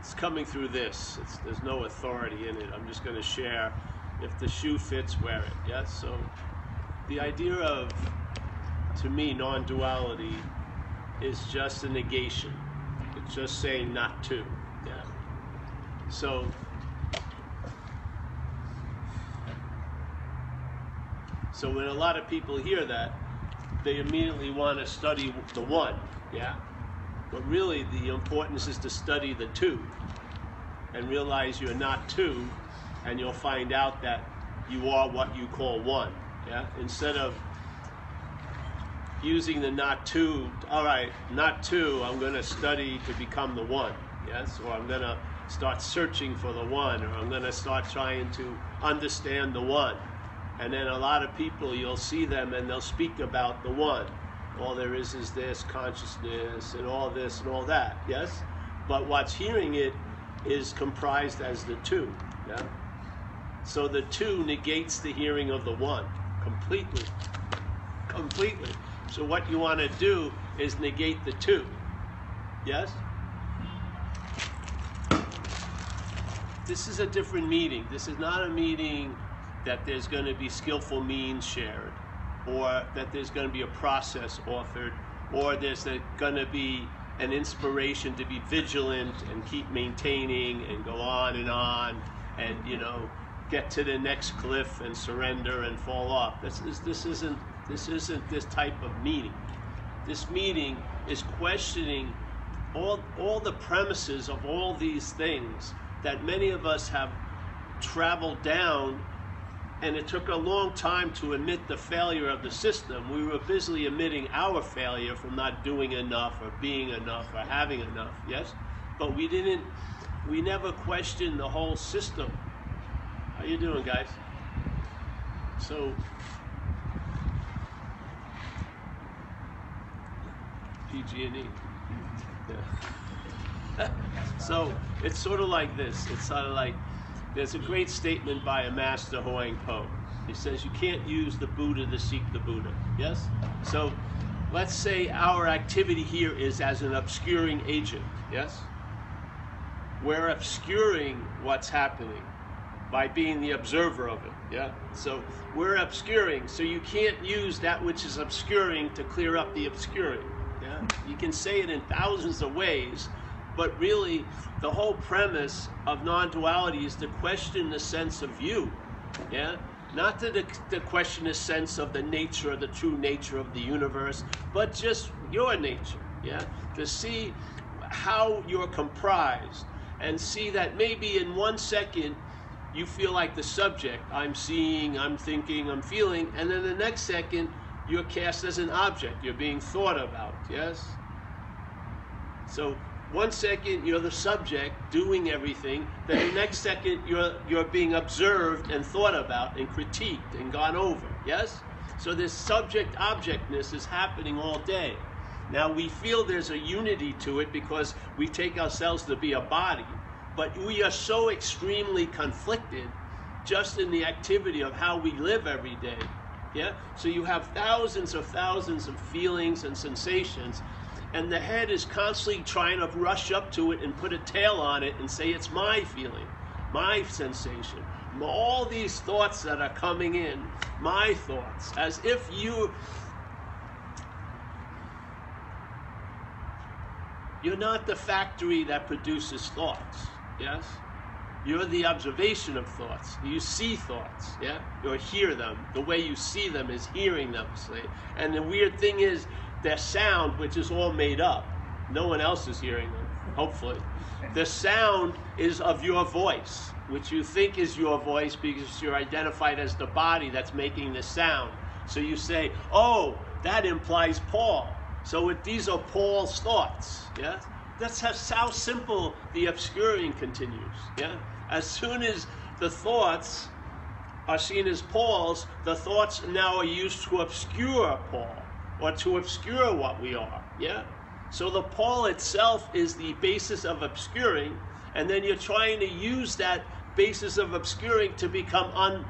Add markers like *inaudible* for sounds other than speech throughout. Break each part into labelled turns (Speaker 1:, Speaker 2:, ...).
Speaker 1: it's coming through this. It's, there's no authority in it. I'm just going to share. If the shoe fits, wear it. Yes. So the idea of, to me, non-duality is just a negation. It's just saying not to. Yeah. So. So when a lot of people hear that, they immediately want to study the one. Yeah. But really, the importance is to study the two and realize you're not two, and you'll find out that you are what you call one. Yeah? Instead of using the not two, all right, not two, I'm going to study to become the one. Yes? Or I'm going to start searching for the one, or I'm going to start trying to understand the one. And then a lot of people, you'll see them and they'll speak about the one all there is is this consciousness and all this and all that, yes? But what's hearing it is comprised as the two, yeah? So the two negates the hearing of the one completely. Completely. So what you want to do is negate the two. Yes? This is a different meeting. This is not a meeting that there's going to be skillful means shared or that there's going to be a process authored, or there's going to be an inspiration to be vigilant and keep maintaining and go on and on and, you know, get to the next cliff and surrender and fall off. This, is, this, isn't, this isn't this type of meeting. This meeting is questioning all, all the premises of all these things that many of us have traveled down and it took a long time to admit the failure of the system. We were busily admitting our failure from not doing enough or being enough or having enough, yes? But we didn't, we never questioned the whole system. How you doing, guys? So, PG&E. Yeah. *laughs* so, it's sort of like this. It's sort of like, there's a great statement by a master, Huang Po. He says you can't use the Buddha to seek the Buddha. Yes? So let's say our activity here is as an obscuring agent. Yes? We're obscuring what's happening by being the observer of it. Yeah? So we're obscuring. So you can't use that which is obscuring to clear up the obscuring. Yeah? You can say it in thousands of ways, but really, the whole premise of non-duality is to question the sense of you. Yeah? Not to, the, to question the sense of the nature, the true nature of the universe, but just your nature. Yeah? To see how you're comprised and see that maybe in one second you feel like the subject. I'm seeing, I'm thinking, I'm feeling, and then the next second you're cast as an object. You're being thought about. Yes? So one second you're the subject doing everything, then the next second you're you're being observed and thought about and critiqued and gone over. Yes? So this subject objectness is happening all day. Now we feel there's a unity to it because we take ourselves to be a body, but we are so extremely conflicted just in the activity of how we live every day. Yeah? So you have thousands of thousands of feelings and sensations and the head is constantly trying to rush up to it and put a tail on it and say it's my feeling, my sensation, all these thoughts that are coming in, my thoughts, as if you you're not the factory that produces thoughts, yes? You're the observation of thoughts. You see thoughts, yeah? You hear them. The way you see them is hearing them. And the weird thing is, their sound, which is all made up. No one else is hearing them, hopefully. The sound is of your voice, which you think is your voice because you're identified as the body that's making the sound. So you say, oh, that implies Paul. So it, these are Paul's thoughts. Yeah? That's how simple the obscuring continues. Yeah? As soon as the thoughts are seen as Paul's, the thoughts now are used to obscure Paul or to obscure what we are. Yeah? So the Paul itself is the basis of obscuring, and then you're trying to use that basis of obscuring to become un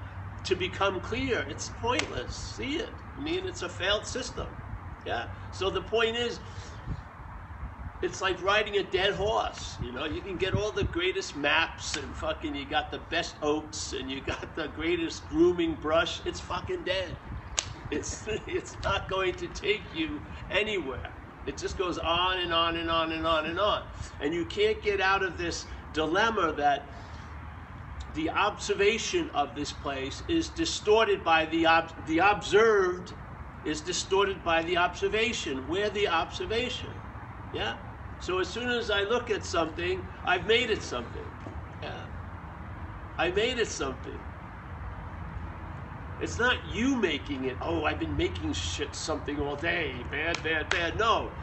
Speaker 1: to become clear. It's pointless. See it. I mean it's a failed system. Yeah. So the point is it's like riding a dead horse. You know, you can get all the greatest maps and fucking you got the best oats and you got the greatest grooming brush. It's fucking dead. It's *laughs* it's not going to take you anywhere. It just goes on and on and on and on and on. And you can't get out of this dilemma that the observation of this place is distorted by the ob- the observed is distorted by the observation. We're the observation. Yeah? So as soon as I look at something, I've made it something. Yeah. I made it something. It's not you making it. Oh, I've been making shit something all day. Bad, bad, bad. No.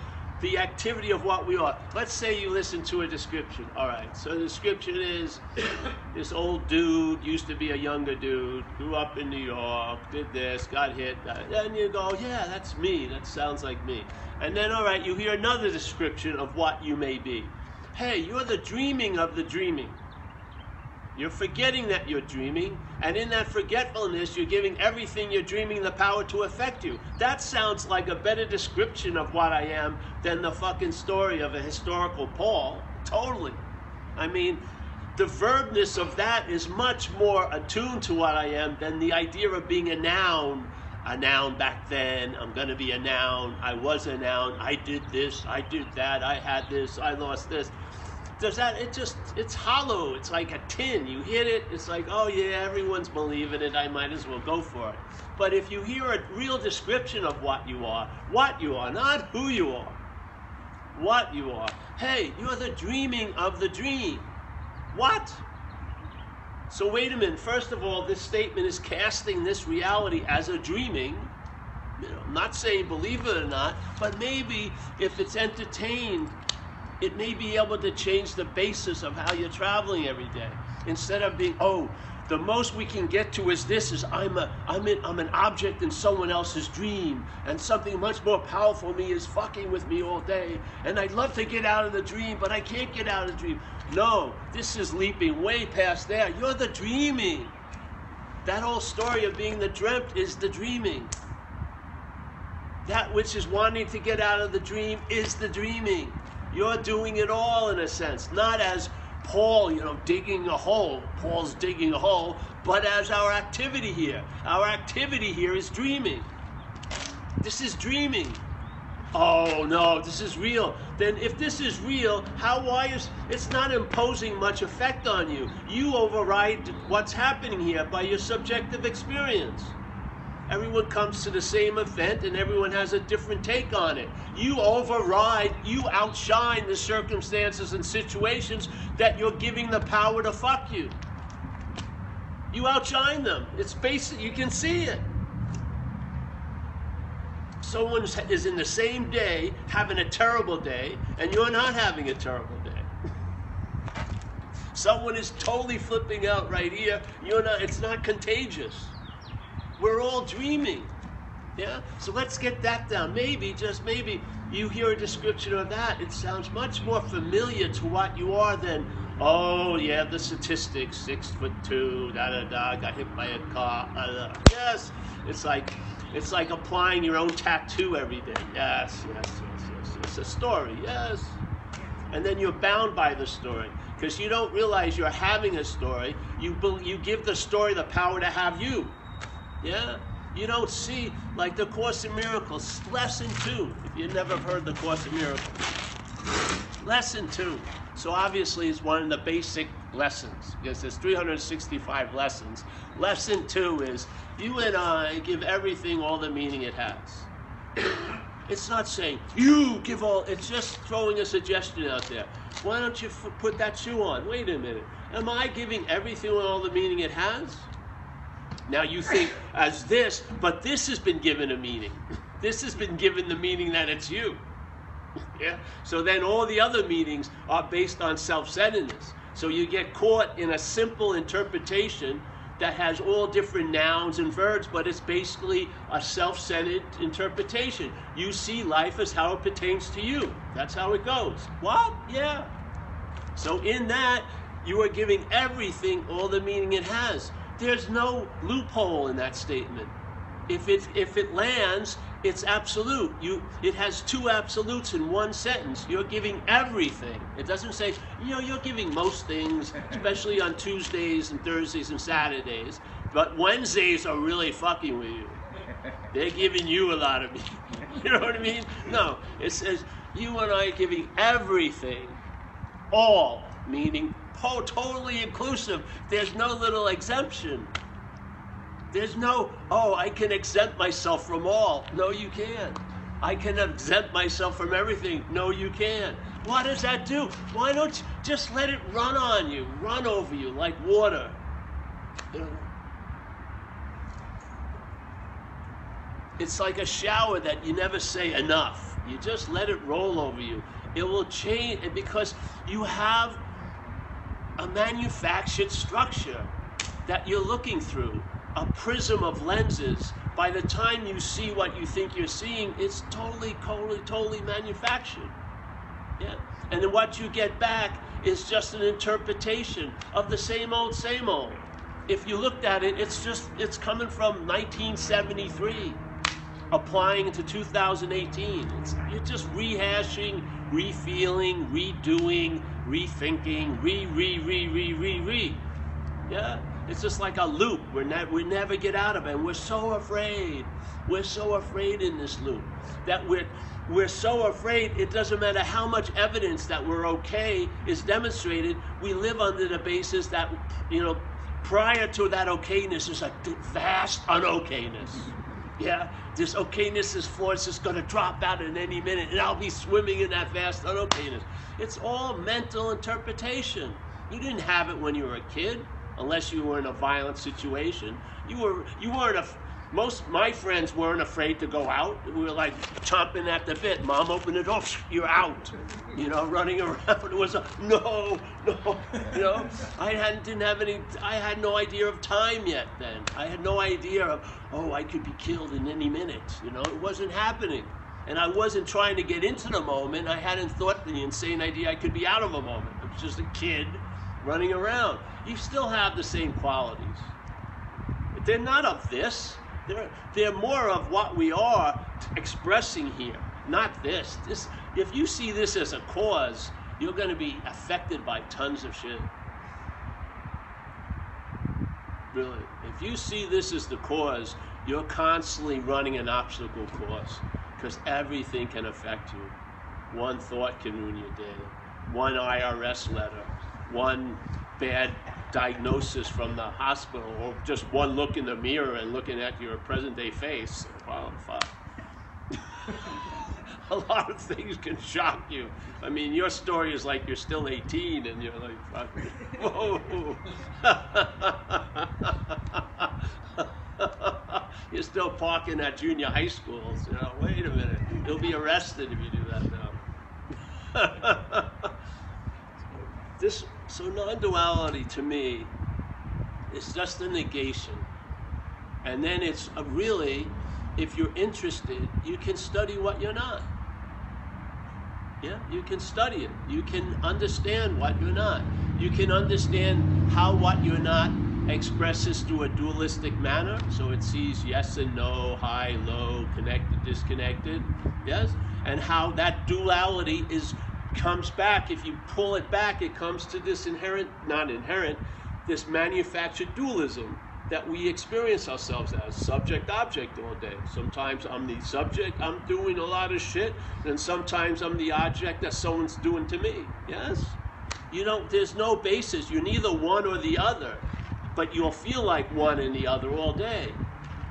Speaker 1: The activity of what we are. Let's say you listen to a description. All right. So the description is *coughs* this old dude used to be a younger dude, grew up in New York, did this, got hit. And you go, yeah, that's me. That sounds like me. And then, all right, you hear another description of what you may be. Hey, you're the dreaming of the dreaming. You're forgetting that you're dreaming, and in that forgetfulness, you're giving everything you're dreaming the power to affect you. That sounds like a better description of what I am than the fucking story of a historical Paul. Totally. I mean, the verbness of that is much more attuned to what I am than the idea of being a noun. A noun back then, I'm to be a noun. I was a noun. I did this. I did that. I had this. I lost this does that it just it's hollow. It's like a tin. You hit it it's like oh yeah everyone's believing it. I might as well go for it. But if you hear a real description of what you are what you are not who you are what you are. Hey you're the dreaming of the dream. What? So wait a minute. First of all this statement is casting this reality as a dreaming. You know, I'm not saying believe it or not, but maybe if it's entertained it may be able to change the basis of how you're traveling every day. Instead of being, oh, the most we can get to is this is I'm a I'm in, I'm an object in someone else's dream and something much more powerful me is fucking with me all day and I'd love to get out of the dream but I can't get out of the dream. No, this is leaping way past there. You're the dreaming. That whole story of being the dreamt is the dreaming. That which is wanting to get out of the dream is the dreaming. You're doing it all in a sense, not as Paul, you know, digging a hole. Paul's digging a hole, but as our activity here. Our activity here is dreaming. This is dreaming. Oh no, this is real. Then if this is real, how why is it's not imposing much effect on you. You override what's happening here by your subjective experience. Everyone comes to the same event and everyone has a different take on it. You override, you outshine the circumstances and situations that you're giving the power to fuck you. You outshine them. It's basic, you can see it. Someone is in the same day having a terrible day, and you're not having a terrible day. Someone is totally flipping out right here. You're not, it's not contagious. We're all dreaming. Yeah? So let's get that down. Maybe, just maybe, you hear a description of that. It sounds much more familiar to what you are than, oh, yeah, the statistics, six foot two, da da da, got hit by a car. Da, da. Yes. It's like it's like applying your own tattoo every day. Yes, yes, yes, yes. It's a story, yes. And then you're bound by the story because you don't realize you're having a story. You, you give the story the power to have you. Yeah? You don't see, like the Course in Miracles, lesson two, if you never heard the Course in Miracles. Lesson two. So obviously it's one of the basic lessons, because there's 365 lessons. Lesson two is you and I give everything all the meaning it has. *coughs* It's not saying you give all, it's just throwing a suggestion out there. Why don't you put that shoe on? Wait a minute. Am I giving everything all the meaning it has? Now you think as this, but this has been given a meaning. This has been given the meaning that it's you. *laughs* yeah? So then all the other meanings are based on self centeredness. So you get caught in a simple interpretation that has all different nouns and verbs, but it's basically a self centered interpretation. You see life as how it pertains to you. That's how it goes. What? Yeah. So in that, you are giving everything all the meaning it has. There's no loophole in that statement. if it if it lands, it's absolute. You it has two absolutes in one sentence. You're giving everything. It doesn't say, you know, you're giving most things, especially on Tuesdays and Thursdays and Saturdays. But Wednesdays are really fucking with you. They're giving you a lot of *laughs* you know what I mean? No. It says you and I are giving everything. All, meaning totally inclusive. There's no little exemption. There's no, oh, I can exempt myself from all. No, you can't. I can exempt myself from everything. No, you can't. What does that do? Why don't you just let it run on you, run over you like water? It's like a shower that you never say enough. You just let it roll over you. It will change because you have a manufactured structure that you're looking through a prism of lenses. By the time you see what you think you're seeing, it's totally, totally, totally manufactured. Yeah. And then what you get back is just an interpretation of the same old, same old. If you looked at it, it's just, it's coming from 1973, applying to 2018. It's, you're just rehashing, refeeling, redoing, rethinking, re, re, re, re, re, re. Yeah? It's just like a loop. We're ne- we never get out of it. And we're so afraid. We're so afraid in this loop that we're we're so afraid it doesn't matter how much evidence that we're okay is demonstrated. We live under the basis that you know prior to that okayness is a vast unokayness. Yeah, this okayness is force is going to drop out in any minute, and I'll be swimming in that vast unokayness. It's all mental interpretation. You didn't have it when you were a kid unless you were in a violent situation. You were you weren't a most my friends weren't afraid to go out. We were like chomping at the bit. Mom opened the door, you're out. You know, running around. *laughs* It was a no, no. You know, I hadn't didn't have any. I had no idea of time yet. Then I had no idea of oh I could be killed in any minute. You know, it wasn't happening. And I wasn't trying to get into the moment. I hadn't thought the insane idea I could be out of a moment. I was just a kid running around you still have the same qualities. But they're not of this. They're, they're more of what we are expressing here, not this. This, if you see this as a cause, you're going to be affected by tons of shit. Really. If you see this as the cause, you're constantly running an obstacle course because everything can affect you. One thought can ruin your day. One IRS letter. One bad diagnosis from the hospital or just one look in the mirror and looking at your present day face. Wow, fuck. *laughs* a lot of things can shock you. I mean, your story is like you're still 18 and you're like, fuck, whoa. *laughs* you're still parking at junior high schools. You know, wait a minute. You'll be arrested if you do that now. *laughs* this so non-duality to me is just a negation. And then it's really, if you're interested, you can study what you're not. Yeah, you can study it. You can understand what you're not. You can understand how what you're not expresses through a dualistic manner. So it sees yes and no, high, low, connected, disconnected. Yes? And how that duality is comes back, if you pull it back, it comes to this inherent, not inherent, this manufactured dualism that we experience ourselves as subject object all day. Sometimes I'm the subject, I'm doing a lot of shit, and sometimes I'm the object that someone's doing to me. Yes? You know, there's no basis. You're neither one or the other, but you'll feel like one and the other all day.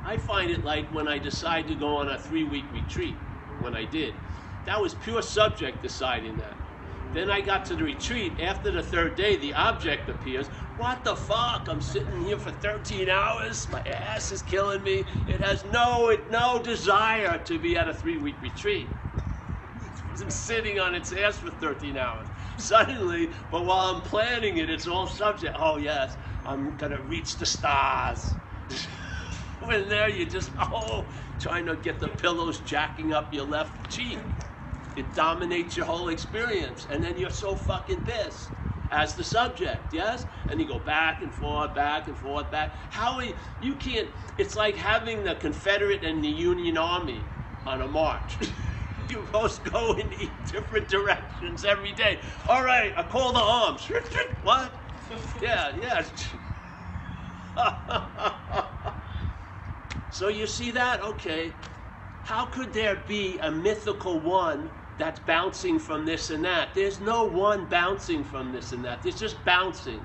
Speaker 1: I find it like when I decide to go on a three week retreat, when I did. That was pure subject deciding that. Then I got to the retreat. After the third day, the object appears. What the fuck? I'm sitting here for 13 hours. My ass is killing me. It has no no desire to be at a three week retreat. *laughs* Been sitting on its ass for 13 hours. Suddenly, but while I'm planning it, it's all subject. Oh yes, I'm gonna reach the stars. *laughs* when there, you just oh, trying to get the pillows jacking up your left cheek. It dominates your whole experience, and then you're so fucking pissed. as the subject, yes? And you go back and forth, back and forth, back. How you you can't, it's like having the Confederate and the Union Army on a march. *laughs* you both go in *laughs* different directions every day. All right, I call the arms. *laughs* what? Yeah, yeah. so you see that? Okay. How could there be a mythical one that's bouncing from this and that? There's no one bouncing from this and that. It's just bouncing.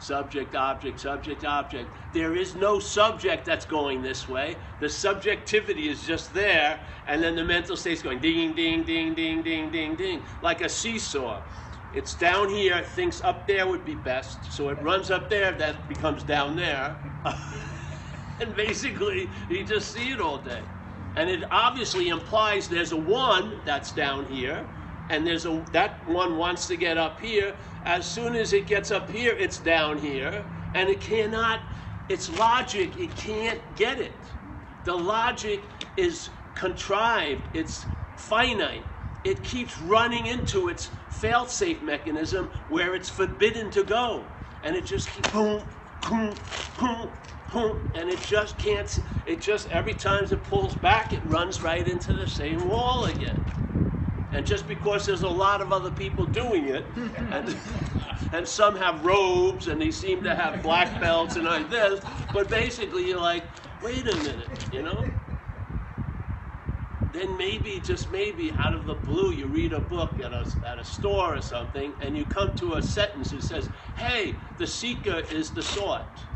Speaker 1: Subject, object, subject, object. There is no subject that's going this way. The subjectivity is just there, and then the mental state's going ding, ding, ding, ding, ding, ding, ding, like a seesaw. It's down here, thinks up there would be best, so it runs up there, that becomes down there. *laughs* and basically, you just see it all day. And it obviously implies there's a one that's down here, and there's a that one wants to get up here. As soon as it gets up here, it's down here, and it cannot, its logic, it can't get it. The logic is contrived, it's finite. It keeps running into its fail-safe mechanism where it's forbidden to go. And it just keeps boom, boom, boom, and it just can't, it just, every time it pulls back, it runs right into the same wall again. And just because there's a lot of other people doing it, hmm. and, and some have robes and they seem to have black belts and like this, but basically you're like, wait a minute, you know? then maybe, just maybe, out of the blue, you read a book at a, at a store or something, and you come to a sentence that says, Hey, the seeker is the sought.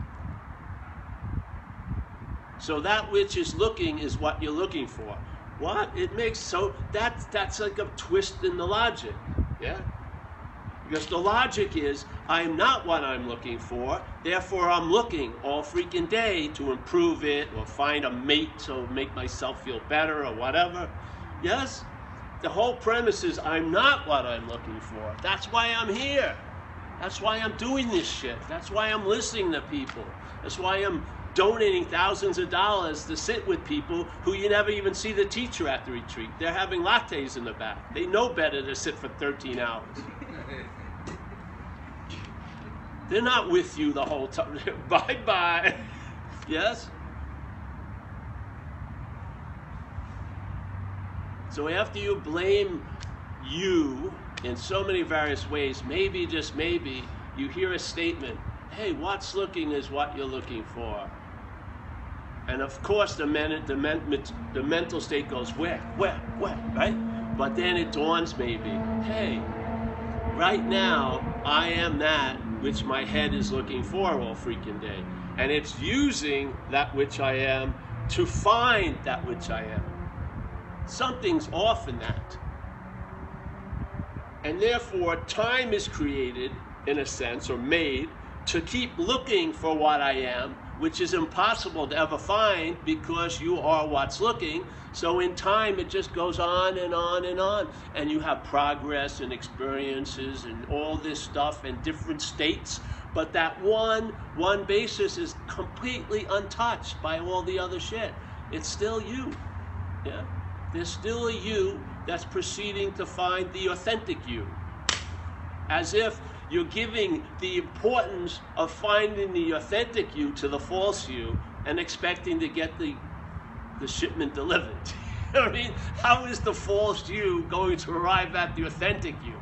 Speaker 1: So that which is looking is what you're looking for. What? It makes so that's that's like a twist in the logic. Yeah? Because the logic is, I'm not what I'm looking for, therefore I'm looking all freaking day to improve it or find a mate to make myself feel better or whatever. Yes? The whole premise is, I'm not what I'm looking for. That's why I'm here. That's why I'm doing this shit. That's why I'm listening to people. That's why I'm donating thousands of dollars to sit with people who you never even see the teacher at the retreat. They're having lattes in the back. They know better to sit for 13 hours. They're not with you the whole time. *laughs* bye bye. yes? So after you blame you in so many various ways, maybe, just maybe, you hear a statement hey, what's looking is what you're looking for. And of course, the, men, the, men, the mental state goes, where, where, where, right? But then it dawns maybe, hey, right now, I am that which my head is looking for all freaking day. And it's using that which I am to find that which I am. Something's off in that. And therefore, time is created, in a sense, or made, to keep looking for what I am, which is impossible to ever find because you are what's looking. So in time, it just goes on and on and on. And you have progress and experiences and all this stuff in different states. But that one, one basis is completely untouched by all the other shit. It's still you. Yeah? There's still a you that's proceeding to find the authentic you. As if you're giving the importance of finding the authentic you to the false you and expecting to get the, the shipment delivered. *laughs* I mean, how is the false you going to arrive at the authentic you?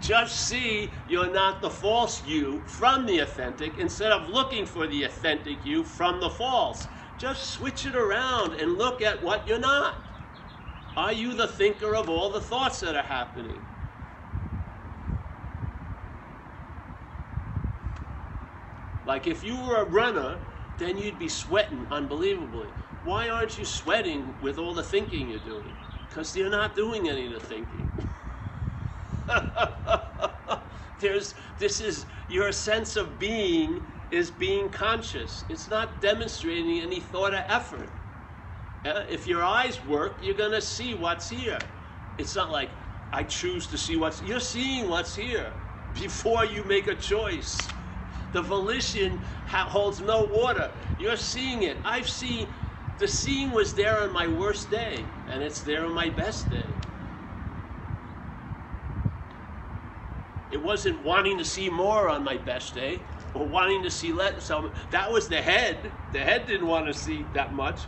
Speaker 1: Just see you're not the false you from the authentic instead of looking for the authentic you from the false. Just switch it around and look at what you're not. Are you the thinker of all the thoughts that are happening? Like if you were a runner, then you'd be sweating unbelievably. Why aren't you sweating with all the thinking you're doing? Because you're not doing any of the thinking. *laughs* There's this is your sense of being is being conscious. It's not demonstrating any thought or effort. If your eyes work, you're gonna see what's here. It's not like I choose to see what's you're seeing what's here before you make a choice. The volition ha- holds no water. You're seeing it. I've seen, the seeing was there on my worst day, and it's there on my best day. It wasn't wanting to see more on my best day or wanting to see less. So that was the head. The head didn't want to see that much.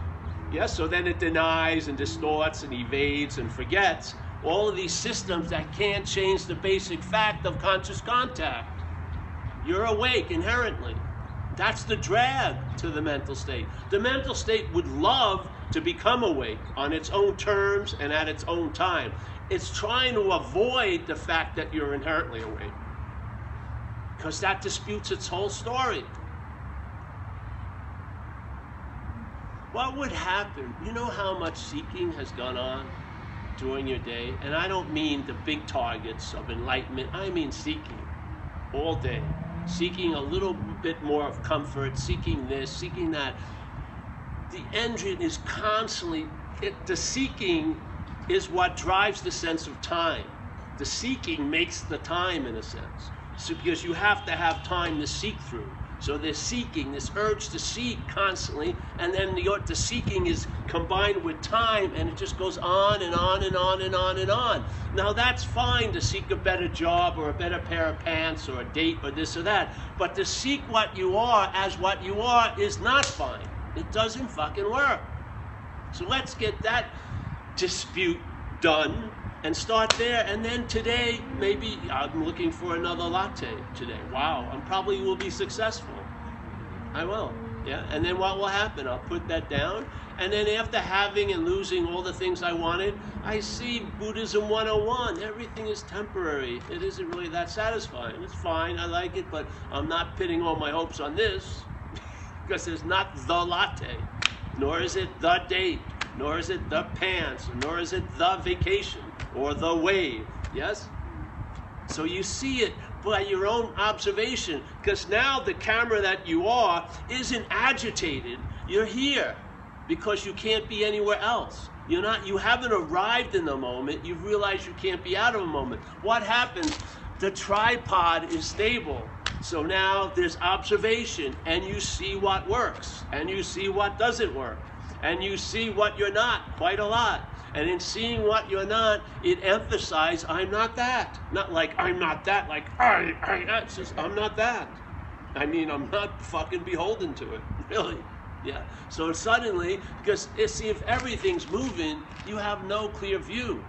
Speaker 1: Yes, so then it denies and distorts and evades and forgets all of these systems that can't change the basic fact of conscious contact. You're awake inherently. That's the drag to the mental state. The mental state would love to become awake on its own terms and at its own time. It's trying to avoid the fact that you're inherently awake because that disputes its whole story. What would happen? You know how much seeking has gone on during your day? And I don't mean the big targets of enlightenment, I mean seeking all day. Seeking a little bit more of comfort, seeking this, seeking that. The engine is constantly, it, the seeking is what drives the sense of time. The seeking makes the time, in a sense. So, because you have to have time to seek through. So they're seeking, this urge to seek constantly, and then the, the seeking is combined with time, and it just goes on and on and on and on and on. Now that's fine to seek a better job or a better pair of pants or a date or this or that, but to seek what you are as what you are is not fine. It doesn't fucking work. So let's get that dispute done and start there. And then today, maybe I'm looking for another latte today. Wow, I probably will be successful. I will. Yeah. And then what will happen? I'll put that down. And then after having and losing all the things I wanted, I see Buddhism 101. Everything is temporary. It isn't really that satisfying. It's fine. I like it, but I'm not pinning all my hopes on this *laughs* because it's not the latte, nor is it the date, nor is it the pants, nor is it the vacation or the wave. Yes? So you see it by your own observation because now the camera that you are isn't agitated. You're here because you can't be anywhere else. You're not you haven't arrived in the moment. You've realized you can't be out of a moment. What happens? The tripod is stable. So now there's observation and you see what works and you see what doesn't work and you see what you're not quite a lot. And in seeing what you're not, it emphasizes, I'm not that. Not like I'm not that, like I, I, it's just, I'm not that. I mean, I'm not fucking beholden to it, *laughs* really. Yeah. So suddenly, because see, if everything's moving, you have no clear view.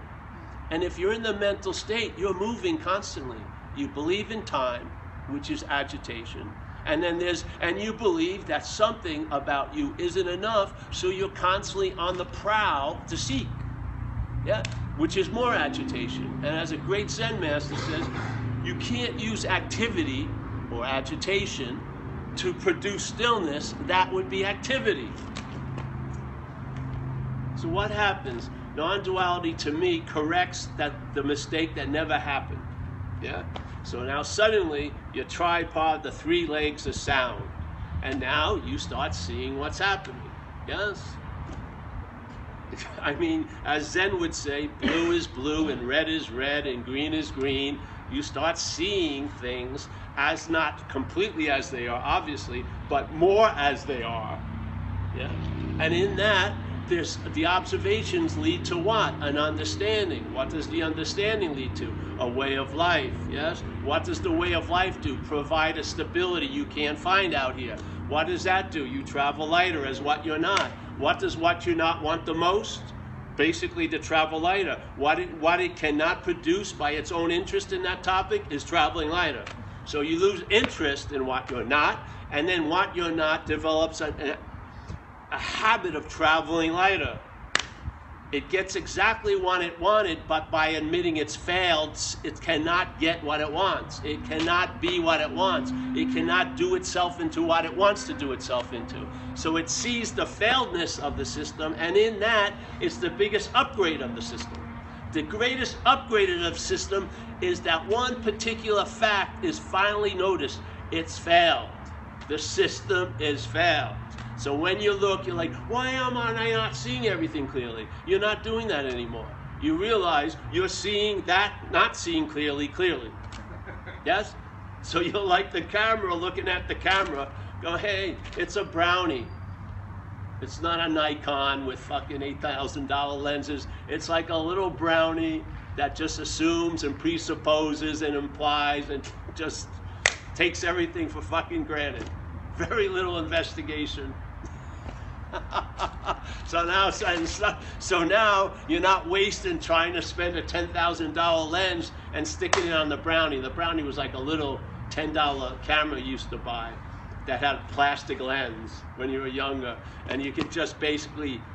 Speaker 1: And if you're in the mental state, you're moving constantly. You believe in time, which is agitation. And then there's, and you believe that something about you isn't enough, so you're constantly on the prowl to seek yeah, which is more agitation. And as a great Zen master says, you can't use activity or agitation to produce stillness. That would be activity. So what happens? Non-duality to me corrects that the mistake that never happened. Yeah. So now suddenly your tripod, the three legs of sound, and now you start seeing what's happening. Yes. *laughs* I mean, as Zen would say, blue is blue and red is red and green is green. You start seeing things as not completely as they are, obviously, but more as they are. Yeah. And in that, there's the observations lead to what? An understanding. What does the understanding lead to? A way of life. Yes? What does the way of life do? Provide a stability you can't find out here. What does that do? You travel lighter as what you're not. What does what you not want the most? Basically, to travel lighter. What it, what it cannot produce by its own interest in that topic is traveling lighter. So you lose interest in what you're not, and then what you're not develops a, a habit of traveling lighter. It gets exactly what it wanted, but by admitting it's failed, it cannot get what it wants. It cannot be what it wants. It cannot do itself into what it wants to do itself into. So it sees the failedness of the system, and in that, it's the biggest upgrade of the system. The greatest upgrade of the system is that one particular fact is finally noticed. It's failed. The system is failed. So when you look, you're like, why am I not seeing everything clearly? You're not doing that anymore. You realize you're seeing that, not seeing clearly, clearly. Yes? So you're like the camera looking at the camera, go, hey, it's a brownie. It's not a Nikon with fucking $8,000 lenses. It's like a little brownie. that just assumes and presupposes and implies and just takes everything for fucking granted. Very little investigation. *laughs* so now, so now you're not wasting trying to spend a ten thousand dollar lens and sticking it on the brownie. The brownie was like a little ten dollar camera you used to buy that had plastic lens when you were younger, and you could just basically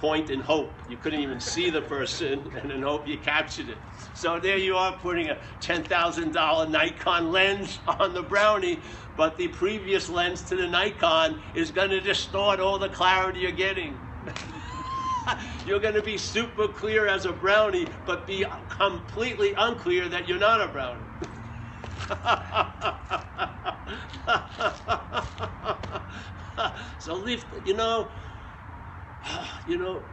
Speaker 1: point and hope. You couldn't even see the person *laughs* and then hope you captured it. So there you are putting a $10,000 Nikon lens *laughs* on the Brownie, but the previous lens to the Nikon is going to distort all the clarity you're getting. *laughs* you're going to be super clear as a Brownie, but be completely unclear that you're not a Brownie. so leave, you know, *sighs* you know,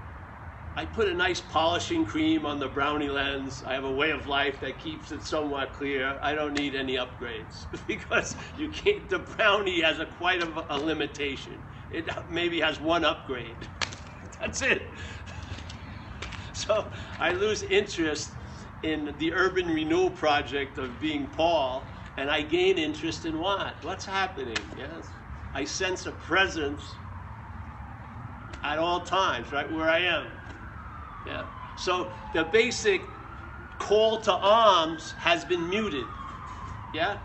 Speaker 1: I put a nice polishing cream on the brownie lens. I have a way of life that keeps it somewhat clear. I don't need any upgrades *laughs* because you can't. The brownie has a quite a, a limitation. It maybe has one upgrade. *laughs* That's it. *laughs* So I lose interest in the urban renewal project of being Paul, and I gain interest in what? What's happening? Yes, I sense a presence at all times, right where I am. Yeah. So the basic call to arms has been muted. Yeah.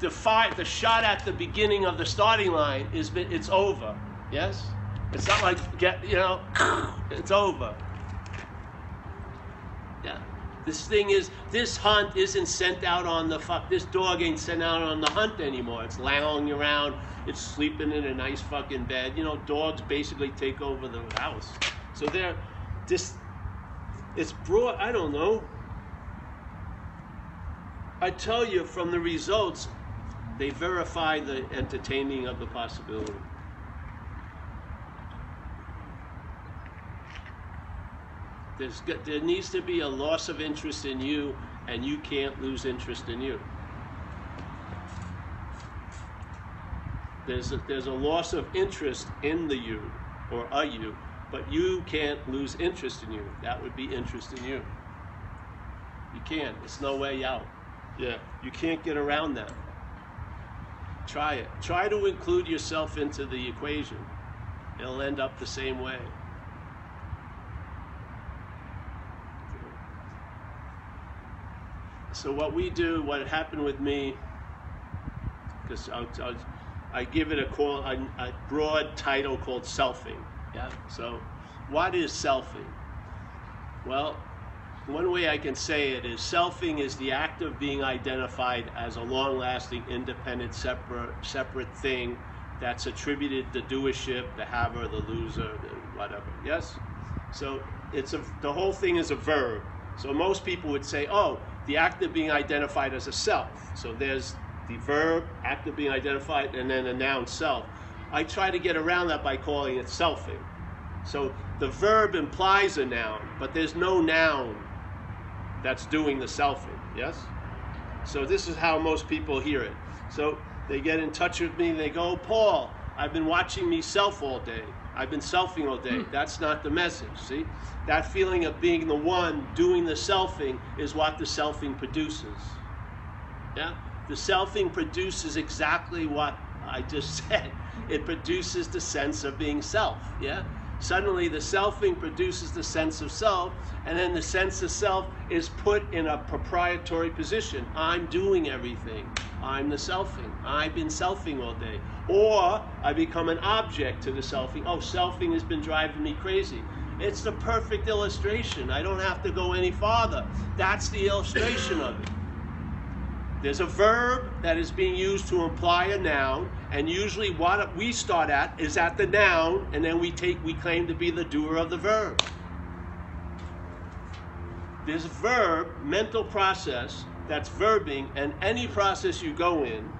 Speaker 1: The fight, the shot at the beginning of the starting line is it's over. Yes. It's not like get you know, *clears throat* it's over. This thing is, this hunt isn't sent out on the fuck. This dog ain't sent out on the hunt anymore. It's lounging around. It's sleeping in a nice fucking bed. You know, dogs basically take over the house. So they're this. It's brought. I don't know. I tell you from the results, they verify the entertaining of the possibility. There's, there needs to be a loss of interest in you, and you can't lose interest in you. There's a, there's a loss of interest in the you or a you, but you can't lose interest in you. That would be interest in you. You can't. It's no way out. Yeah. You can't get around that. Try it. Try to include yourself into the equation. It'll end up the same way. So what we do, what happened with me, because I give it a, call, a, a broad title called selfing. Yeah. So, what is selfing? Well, one way I can say it is selfing is the act of being identified as a long-lasting, independent, separate, separate thing that's attributed the doership, the haver, the loser, the whatever. Yes. So it's a the whole thing is a verb. So most people would say, oh, the act of being identified as a self. So there's the verb, act of being identified, and then a noun self. I try to get around that by calling it selfing. So the verb implies a noun, but there's no noun that's doing the selfing. Yes? So this is how most people hear it. So they get in touch with me and they go, Paul, I've been watching me self all day. I've been selfing all day. Hmm. That's not the message. See? That feeling of being the one doing the selfing is what the selfing produces. Yeah? The selfing produces exactly what I just *laughs* said. It produces the sense of being self. Yeah? Suddenly the selfing produces the sense of self, and then the sense of self is put in a proprietary position. I'm doing everything. I'm the selfing. I've been selfing all day. Or I become an object to the selfing. Oh, selfing has been driving me crazy. It's the perfect illustration. I don't have to go any farther. That's the illustration of it. There's a verb that is being used to imply a noun, and usually what we start at is at the noun, and then we take we claim to be the doer of the verb. This verb, mental process that's verbing, and any process you go in,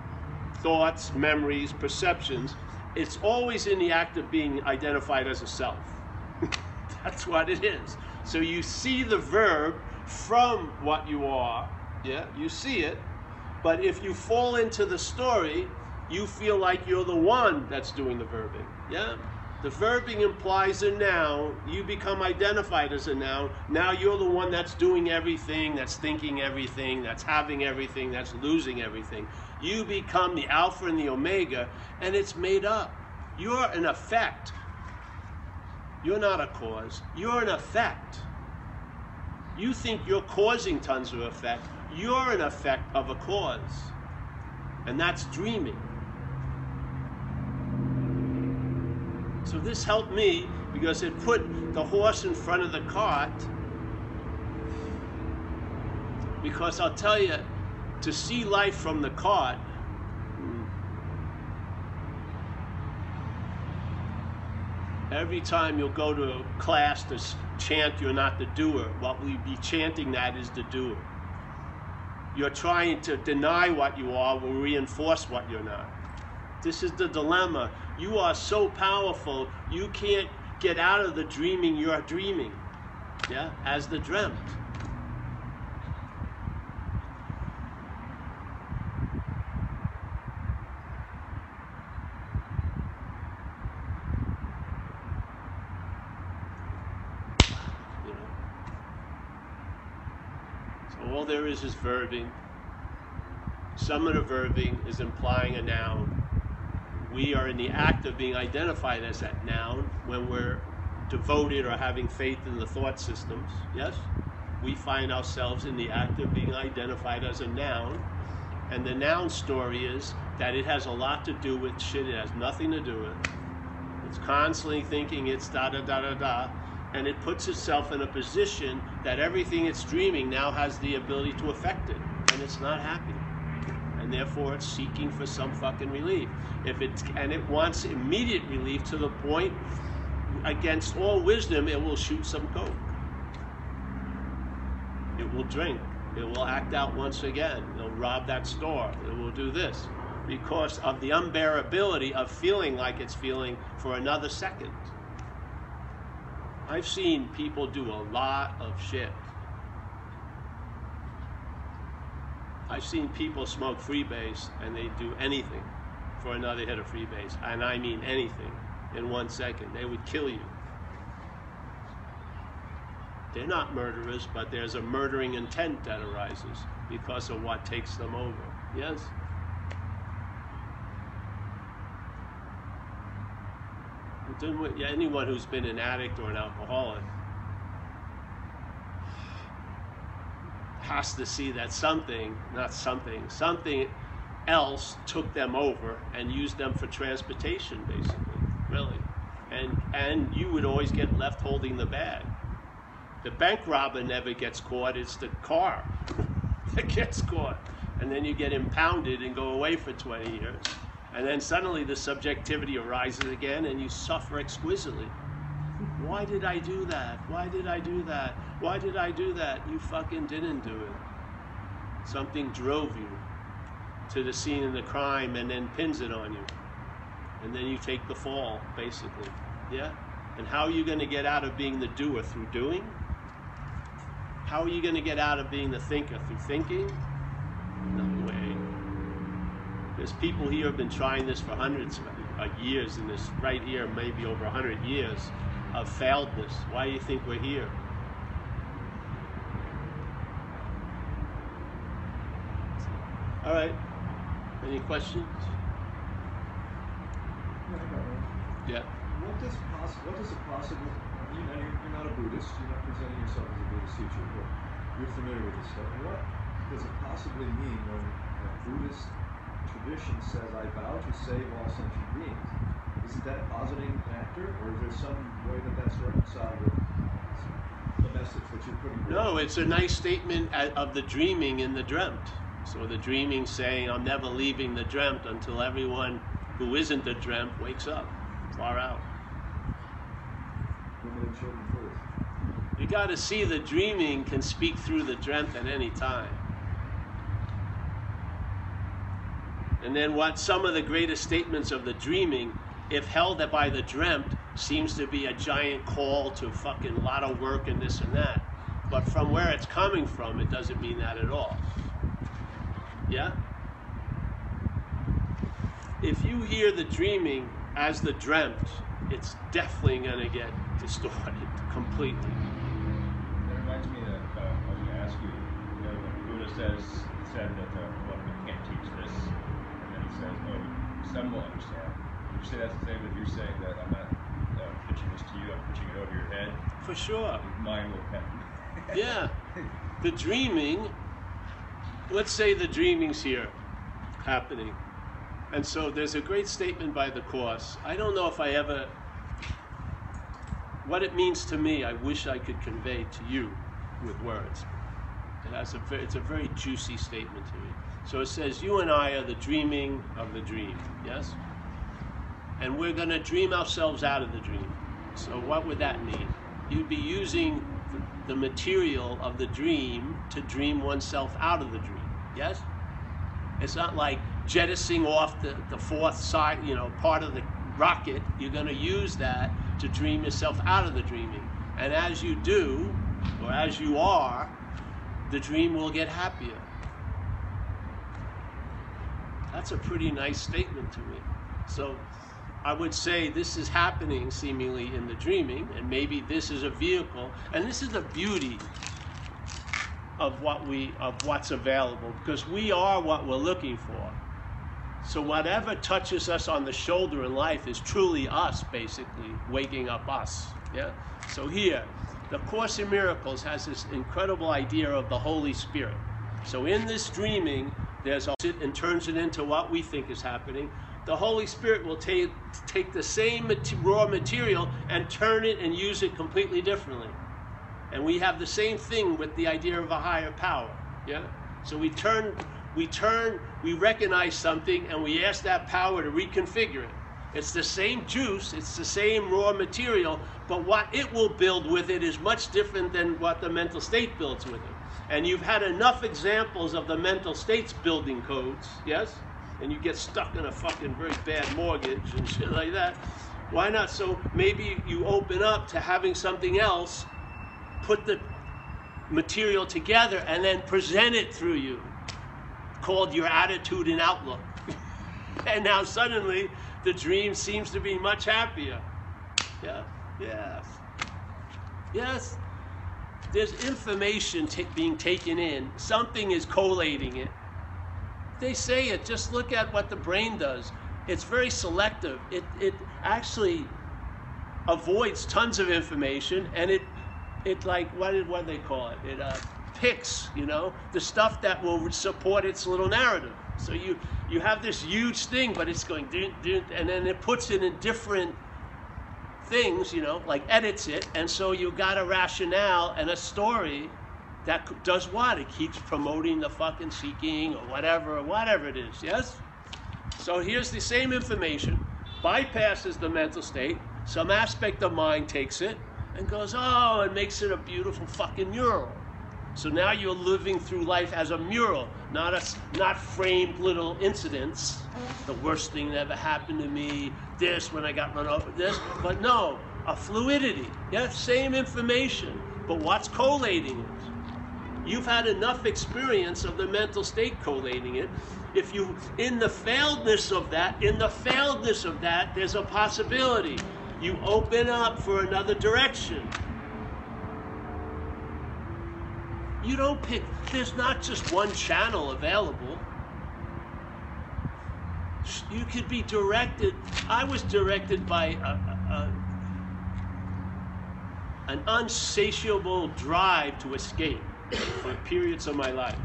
Speaker 1: thoughts, memories, perceptions, it's always in the act of being identified as a self. *laughs* that's what it is. So you see the verb from what you are, yeah, you see it, but if you fall into the story, you feel like you're the one that's doing the verbing. Yeah? The verbing implies a noun. You become identified as a noun. Now you're the one that's doing everything, that's thinking everything, that's having everything, that's losing everything. You become the Alpha and the Omega, and it's made up. You're an effect. You're not a cause. You're an effect. You think you're causing tons of effect. You're an effect of a cause. And that's dreaming. So this helped me because it put the horse in front of the cart. Because I'll tell you, to see life from the cart, every time you'll go to a class to chant you're not the doer, what we be chanting that is the doer. You're trying to deny what you are will reinforce what you're not. This is the dilemma. You are so powerful, you can't get out of the dreaming you're dreaming. Yeah, as the dreamt. You. So all there is is verbing. Some of the verbing is implying a noun. We are in the act of being identified as that noun when we're devoted or having faith in the thought systems. Yes? We find ourselves in the act of being identified as a noun. And the noun story is that it has a lot to do with shit it has nothing to do with. It's constantly thinking it's da da da da da. And it puts itself in a position that everything it's dreaming now has the ability to affect it. And it's not happy and therefore it's seeking for some fucking relief. If it and it wants immediate relief to the point against all wisdom, it will shoot some coke. It will drink. It will act out once again. It'll rob that store. It will do this because of the unbearability of feeling like it's feeling for another second. I've seen people do a lot of shit I've seen people smoke freebase and they do anything for another hit of freebase, and I mean anything in one second. They would kill you. They're not murderers, but there's a murdering intent that arises because of what takes them over. Yes? Anyone who's been an addict or an alcoholic has to see that something, not something, something else took them over and used them for transportation, basically, really. And, and you would always get left holding the bag. The bank robber never gets caught, it's the car *laughs* that gets caught. And then you get impounded and go away for 20 years. And then suddenly the subjectivity arises again and you suffer exquisitely. Why did I do that? Why did I do that? Why did I do that? You fucking didn't do it. Something drove you to the scene of the crime and then pins it on you. And then you take the fall, basically. Yeah? And how are you going to get out of being the doer? Through doing? How are you going to get out of being the thinker? Through thinking? No way. There's people here who have been trying this for hundreds of years, and this right here, maybe over 100 years, of failed this. Why do you think we're here? All right. Any questions? Yeah.
Speaker 2: What does poss- What does a possible? You know, you're, not a Buddhist. You're not presenting yourself as a Buddhist teacher, but you're familiar with this stuff. What does it possibly mean when a Buddhist tradition says, "I vow to save all sentient beings"? Isn't that positing an actor, or is there some way that that's reconciled with the message that you're putting?
Speaker 1: No, it's a nice statement of the dreaming in the dreamt. So the dreaming saying, I'm never leaving the dreamt until everyone who isn't the dreamt wakes up, far out.
Speaker 2: Women and children first.
Speaker 1: You got to see the dreaming can speak through the dreamt at any time. And then what some of the greatest statements of the dreaming, if held by the dreamt, seems to be a giant call to fucking lot of work and this and that. But from where it's coming from, it doesn't mean that at all. Yeah? If you hear the dreaming as the dreamt, it's definitely going to get *laughs* distorted completely.
Speaker 3: That reminds me that uh, I was going to ask you, you know, when Buddha says, said that, uh, well, we can't teach this, and then he says, oh, some will understand. Say that's the same as you're saying that I'm not uh, pitching this to you, I'm pitching it over your head?
Speaker 1: For sure.
Speaker 3: Mine will come. *laughs* *laughs*
Speaker 1: Yeah. The dreaming, let's say the dreaming's here happening. And so there's a great statement by the Course. I don't know if I ever, what it means to me, I wish I could convey to you with words. It has a, it's a very juicy statement to me. So it says, You and I are the dreaming of the dream, yes? And we're going to dream ourselves out of the dream. So what would that mean? You'd be using the, material of the dream to dream oneself out of the dream, yes? It's not like jettisoning off the, the fourth side, you know, part of the rocket. You're going to use that to dream yourself out of the dreaming. And as you do, or as you are, the dream will get happier. That's a pretty nice statement to me. So I would say this is happening seemingly in the dreaming, and maybe this is a vehicle. And this is the beauty of what we of what's available because we are what we're looking for. So whatever touches us on the shoulder in life is truly us, basically waking up us. Yeah. So here, the Course in Miracles has this incredible idea of the Holy Spirit. So in this dreaming, there's a, and turns it into what we think is happening. The Holy Spirit will take take the same raw material and turn it and use it completely differently. And we have the same thing with the idea of a higher power. Yeah? So we turn, we turn, we recognize something and we ask that power to reconfigure it. It's the same juice, it's the same raw material, but what it will build with it is much different than what the mental state builds with it. And you've had enough examples of the mental states building codes, yes? And you get stuck in a fucking very bad mortgage and *laughs* shit like that. Why not? So maybe you open up to having something else put the material together and then present it through you called your attitude and outlook. *laughs* And now suddenly the dream seems to be much happier. Yeah yes. Yes. There's information ta being taken in. Something is collating it they say it just look at what the brain does it's very selective it, it actually avoids tons of information and it it like what did what do they call it? It uh, picks, you know, the stuff that will support its little narrative. So you you have this huge thing, but it's going and then it puts it in different things, you know, like edits it, and so you got a rationale and a story that does what? It keeps promoting the fucking seeking or whatever whatever it is. Yes. So here's the same information, bypasses the mental state. Some aspect of mind takes it and goes, oh, and makes it a beautiful fucking mural. So now you're living through life as a mural, not a, not framed little incidents. The worst thing that ever happened to me, this when I got run over, this, but no, a fluidity. Yeah, same information, but what's collating it? You've had enough experience of the mental state collating it. If you, in the failedness of that, in the failedness of that, there's a possibility you open up for another direction. You don't pick, there's not just one channel available. You could be directed. I was directed by a, a, a, an unsatiable drive to escape for periods of my life.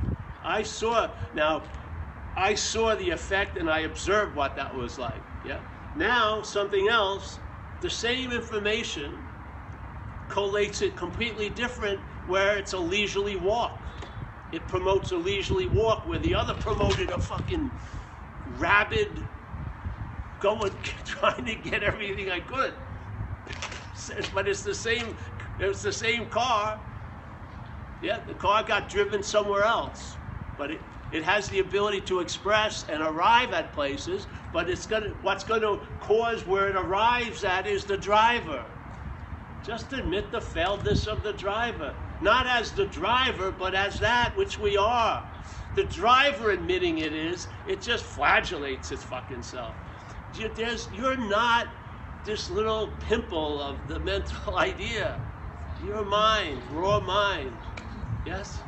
Speaker 1: I saw, now, I saw the effect and I observed what that was like. Yeah. Now, something else the same information collates it completely different where it's a leisurely walk. It promotes a leisurely walk where the other promoted a fucking rabid going *laughs* trying to get everything I could. But it's the same it's the same car. Yeah, the car got driven somewhere else. But it, it has the ability to express and arrive at places, but it's gonna what's gonna cause where it arrives at is the driver. Just admit the failedness of the driver. Not as the driver, but as that which we are. The driver admitting it is, it just flagellates its fucking self. There's, you're not this little pimple of the *laughs* mental idea. Your mind, raw mind. Yes?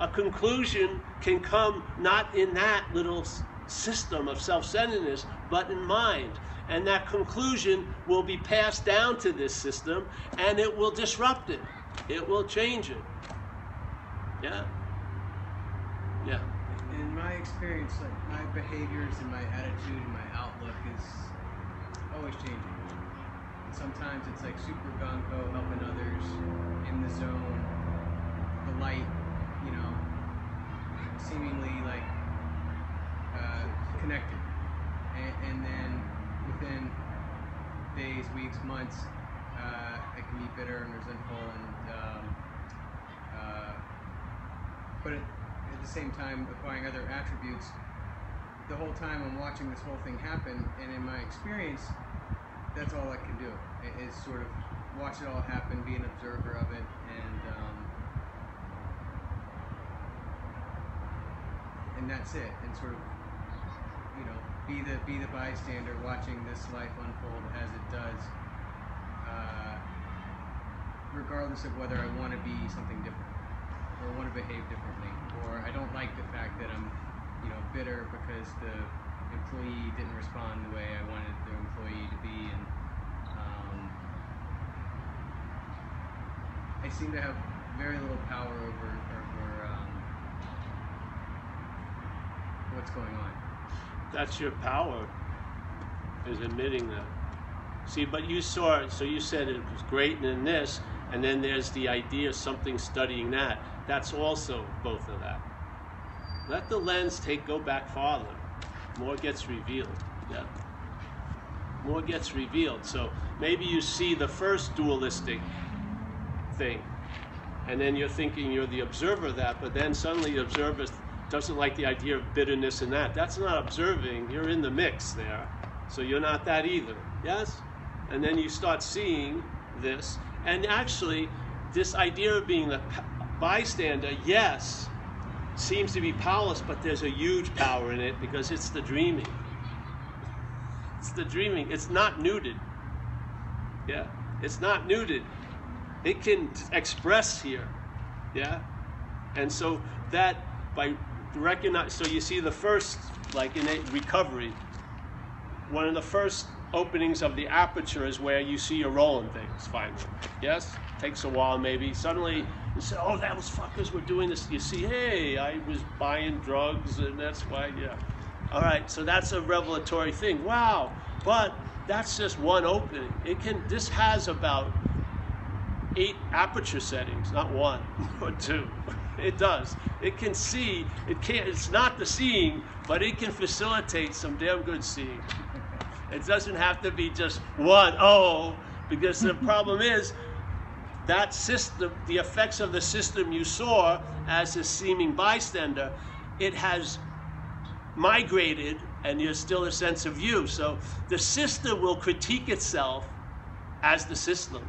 Speaker 1: A conclusion can come not in that little system of self centeredness, but in mind. And that conclusion will be passed down to this system and it will disrupt it, it will change it. Yeah? Yeah.
Speaker 4: In my experience, like my behaviors and my attitude and my outlook is always changing. And sometimes it's like super gung ho, helping others in the zone, light, you know, seemingly like uh, connected. And, and then within days, weeks, months, uh, I can be bitter and resentful and um, uh, but at, at the same time acquiring other attributes the whole time I'm watching this whole thing happen and in my experience that's all I can do is sort of watch it all happen be an observer of it and um, and that's it and sort of you know be the be the bystander watching this life unfold as it does uh, regardless of whether I want to be something different or want to behave differently, or I don't like the fact that I'm, you know, bitter because the employee didn't respond the way I wanted the employee to be, and um, I seem to have very little power over over um, what's going on.
Speaker 1: That's your power, is admitting that. See, but you saw it, so you said it was great then this, and then there's the idea of something studying that. That's also both of that. Let the lens take go back farther. More gets revealed. Yeah. More gets revealed. So maybe you see the first dualistic thing, and then you're thinking you're the observer of that, but then suddenly the observer doesn't like the idea of bitterness and that. That's not observing, you're in the mix there. So you're not that either. Yes? And then you start seeing this, and actually, this idea of being the bystander, yes, seems to be powerless, but there's a huge power in it because it's the dreaming. It's the dreaming. It's not neutered. Yeah, it's not neutered. It can express here. Yeah, and so that by recognize, so you see the first, like in recovery, one of the first openings of the aperture is where you see you're rolling things finally. Yes? Takes a while maybe. Suddenly you say, oh, those fuckers were doing this. You see, hey, I was buying drugs and that's why, yeah. All right, so that's a revelatory thing. Wow. But that's just one opening. It can, this has about eight aperture settings, not one *laughs* or two. It does. It can see. It can't. It's not the seeing, but it can facilitate some damn good seeing. It doesn't have to be just one. Oh, because the problem is that system, the effects of the system you saw as a seeming bystander, it has migrated, and there's still a sense of you. So the system will critique itself as the system.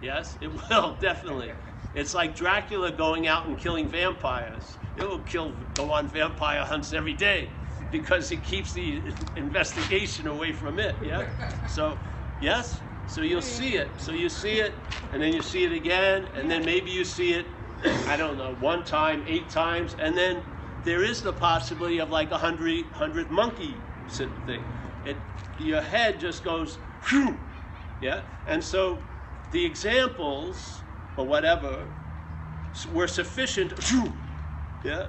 Speaker 1: Yes, it will *laughs* definitely. It's like Dracula going out and killing vampires. It will kill, go on vampire hunts every day because it keeps the investigation away from it. Yeah. So, yes. So you'll see it. So you see it, and then you see it again, and then maybe you see it. *clears throat* I don't know, one time, eight times, and then there is the possibility of like a hundred, hundred monkey thing. It, your head just goes, phew, *laughs* yeah. And so the examples or whatever were sufficient. Yeah.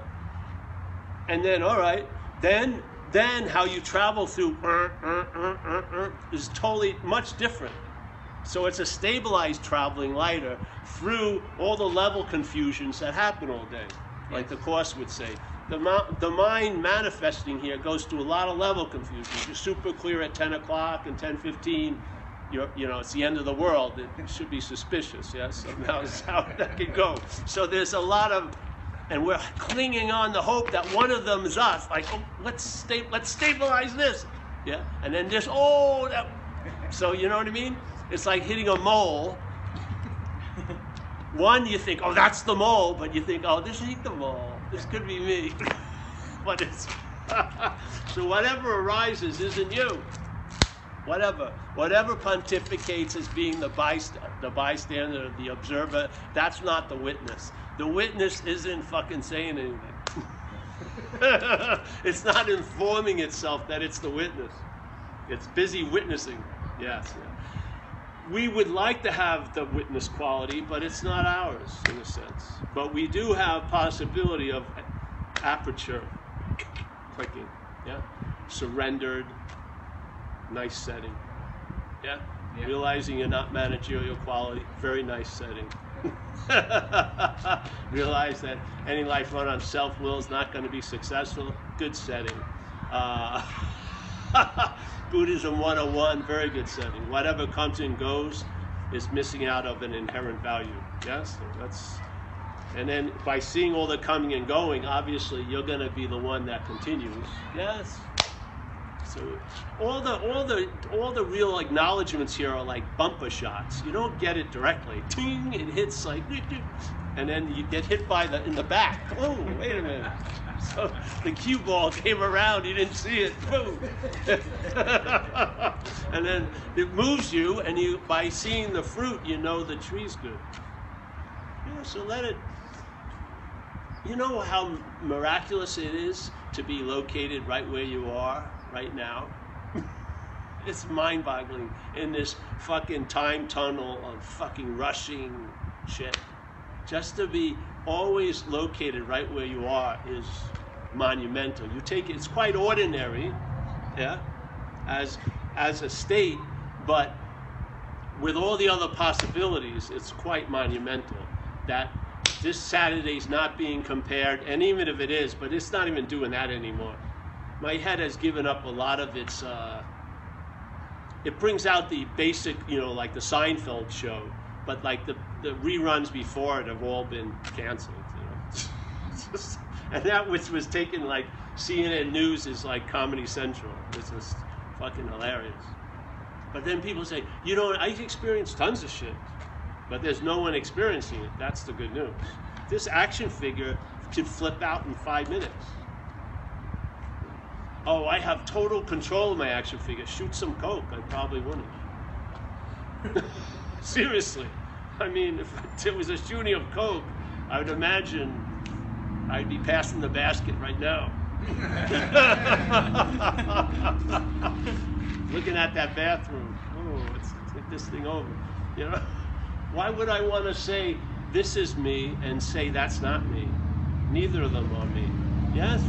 Speaker 1: And then, all right, then then how you travel through uh, uh, uh, uh, uh, is totally much different. So it's a stabilized traveling lighter through all the level confusions that happen all day, like the course would say. The, the mind manifesting here goes through a lot of level confusions. You're super clear at 10 o'clock and 10:15. You're, you know, it's the end of the world. It should be suspicious. Yes, somehow is how that could go. So there's a lot of and we're clinging on the hope that one of them is us. Like, oh, let's sta- let's stabilize this, yeah. And then there's oh, that. So you know what I mean? It's like hitting a mole. One, you think, oh, that's the mole, but you think, oh, this ain't the mole. This could be me. *laughs* but it's *laughs* so whatever arises isn't you. Whatever, whatever pontificates as being the, byst- the bystander, the observer, that's not the witness. The witness isn't fucking saying anything. *laughs* it's not informing itself that it's the witness. It's busy witnessing. Yes. yeah. We would like to have the witness quality, but it's not ours in a sense. But we do have possibility of aperture clicking. Yeah. Surrendered. Nice setting. Yeah.
Speaker 4: Yeah.
Speaker 1: Realizing you're not managerial quality. Very nice setting. *laughs* Realize that any life run on self will is not going to be successful. Good setting. Uh, *laughs* Buddhism 101, very good setting. Whatever comes and goes is missing out of an inherent value. Yes? So that's and then by seeing all the coming and going, obviously you're going to be the one that continues. Yes. So all the all the all the real acknowledgments here are like bumper shots. You don't get it directly. Ting, it hits like, and then you get hit by the in the back. Oh, wait a minute. So the cue ball came around, you didn't see it. Boom. *laughs* and then it moves you, and you by seeing the fruit, you know the tree's good. Yeah, so let it. You know how miraculous it is to be located right where you are right now? *laughs* it's mind boggling in this fucking time tunnel of fucking rushing shit. Just to be always located right where you are is monumental. You take it, it's quite ordinary, yeah, as as a state, but with all the other possibilities, it's quite monumental that this Saturday's not being compared, and even if it is, but it's not even doing that anymore. My head has given up a lot of its. Uh, it brings out the basic, you know, like the Seinfeld show, but like the, the reruns before it have all been canceled. You know, *laughs* and that which was taken like CNN News is like Comedy Central. It's just fucking hilarious. But then people say, you know, I experienced tons of shit, but there's no one experiencing it. That's the good news. This action figure could flip out in five minutes. Oh, I have total control of my action figure. Shoot some coke, I probably wouldn't. *laughs* Seriously. I mean, if it was a shooting of coke, I would imagine I'd be passing the basket right now. *laughs* Looking at that bathroom. Oh, let's take this thing over. You know? Why would I want to say this is me and say that's not me? Neither of them are me. Yes?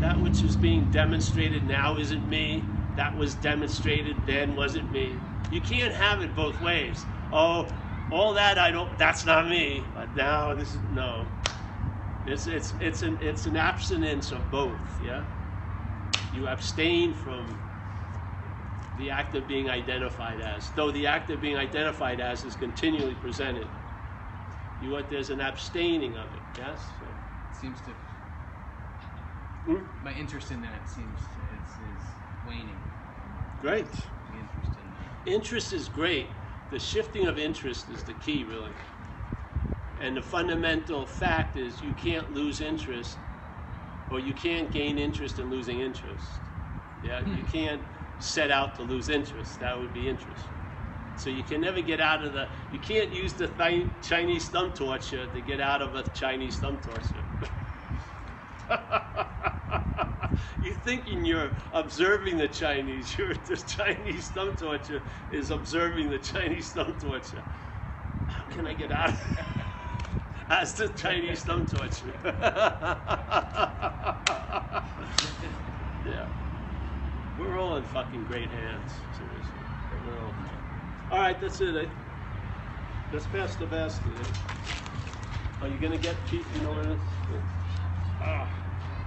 Speaker 1: That which is being demonstrated now isn't me. That was demonstrated then wasn't me. You can't have it both ways. Oh, all that I don't that's not me. But now this is no. It's it's it's an it's an abstinence of both, yeah? You abstain from the act of being identified as, though the act of being identified as is continually presented. You what there's an abstaining of it, yes? So, It
Speaker 4: seems to
Speaker 1: Hmm?
Speaker 4: my interest in that seems to, it's is waning.
Speaker 1: Great.
Speaker 4: Interest in.
Speaker 1: Interest is great. The shifting of interest is the key, really. And the fundamental fact is you can't lose interest, or you can't gain interest in losing interest. Yeah, you can't set out to lose interest. That would be interest. So you can never get out of the. You can't use the thi- Chinese thumb torture to get out of a Chinese thumb torture. *laughs* you thinking you're observing the Chinese, *laughs* you're the Chinese thumb torture is observing the Chinese thumb torture. How can I get out of As *laughs* the Chinese thumb torture. *laughs* yeah. We're all in fucking great hands, seriously. All all right, that's it. Eh? Let's pass the basket. Eh? Are you gonna get Pete? You know what it is? Yeah.